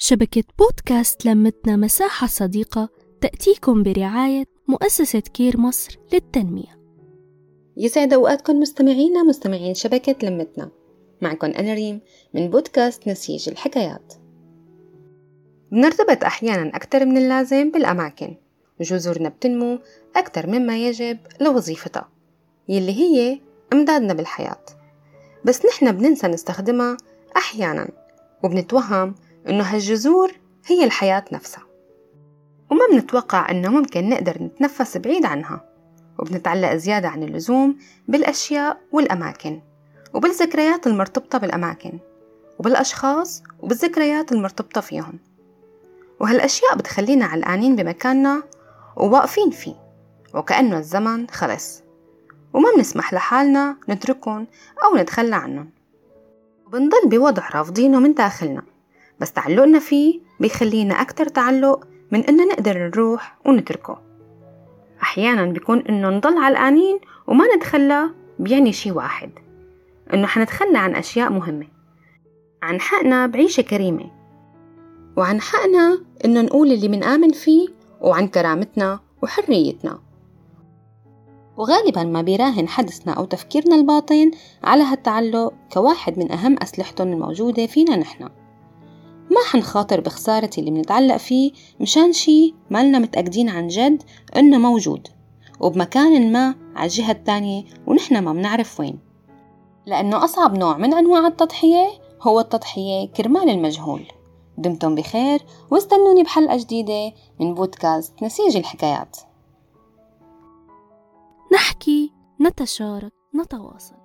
شبكة بودكاست لمتنا مساحة صديقة تأتيكم برعاية مؤسسة كير مصر للتنمية. يسعد أوقاتكم مستمعينا مستمعين شبكة لمتنا. معكم أنا ريم من بودكاست نسيج الحكايات. بنرتبط أحيانا أكثر من اللازم بالأماكن. وجذورنا بتنمو أكثر مما يجب لوظيفتها يلي هي إمدادنا بالحياة. بس نحن بننسى نستخدمها أحيانا وبنتوهم إنه هالجذور هي الحياة نفسها. وما بنتوقع إنه ممكن نقدر نتنفس بعيد عنها. وبنتعلق زيادة عن اللزوم بالأشياء والأماكن وبالذكريات المرتبطة بالأماكن وبالأشخاص وبالذكريات المرتبطة فيهم. وهالأشياء بتخلينا علقانين بمكاننا وواقفين فيه وكأنه الزمن خلص. وما بنسمح لحالنا نتركهم أو نتخلى عنهم. وبنضل بوضع رافضينه من داخلنا. بس تعلقنا فيه بيخلينا أكتر تعلق من إننا نقدر نروح ونتركه. أحيانا بيكون إنه نضل علقانين وما نتخلى بيعني شي واحد إنه حنتخلى عن أشياء مهمة عن حقنا بعيشة كريمة وعن حقنا إنه نقول اللي منآمن فيه وعن كرامتنا وحريتنا. وغالبا ما بيراهن حدثنا أو تفكيرنا الباطن على هالتعلق كواحد من أهم أسلحتهم الموجودة فينا نحن. ما حنخاطر بخسارة اللي منتعلق فيه مشان شي مالنا متأكدين عن جد إنه موجود وبمكان ما على الجهة التانية ونحن ما منعرف وين. لأنه أصعب نوع من أنواع التضحية هو التضحية كرمال المجهول. دمتم بخير واستنوني بحلقة جديدة من بودكاست نسيج الحكايات. نحكي نتشارك نتواصل.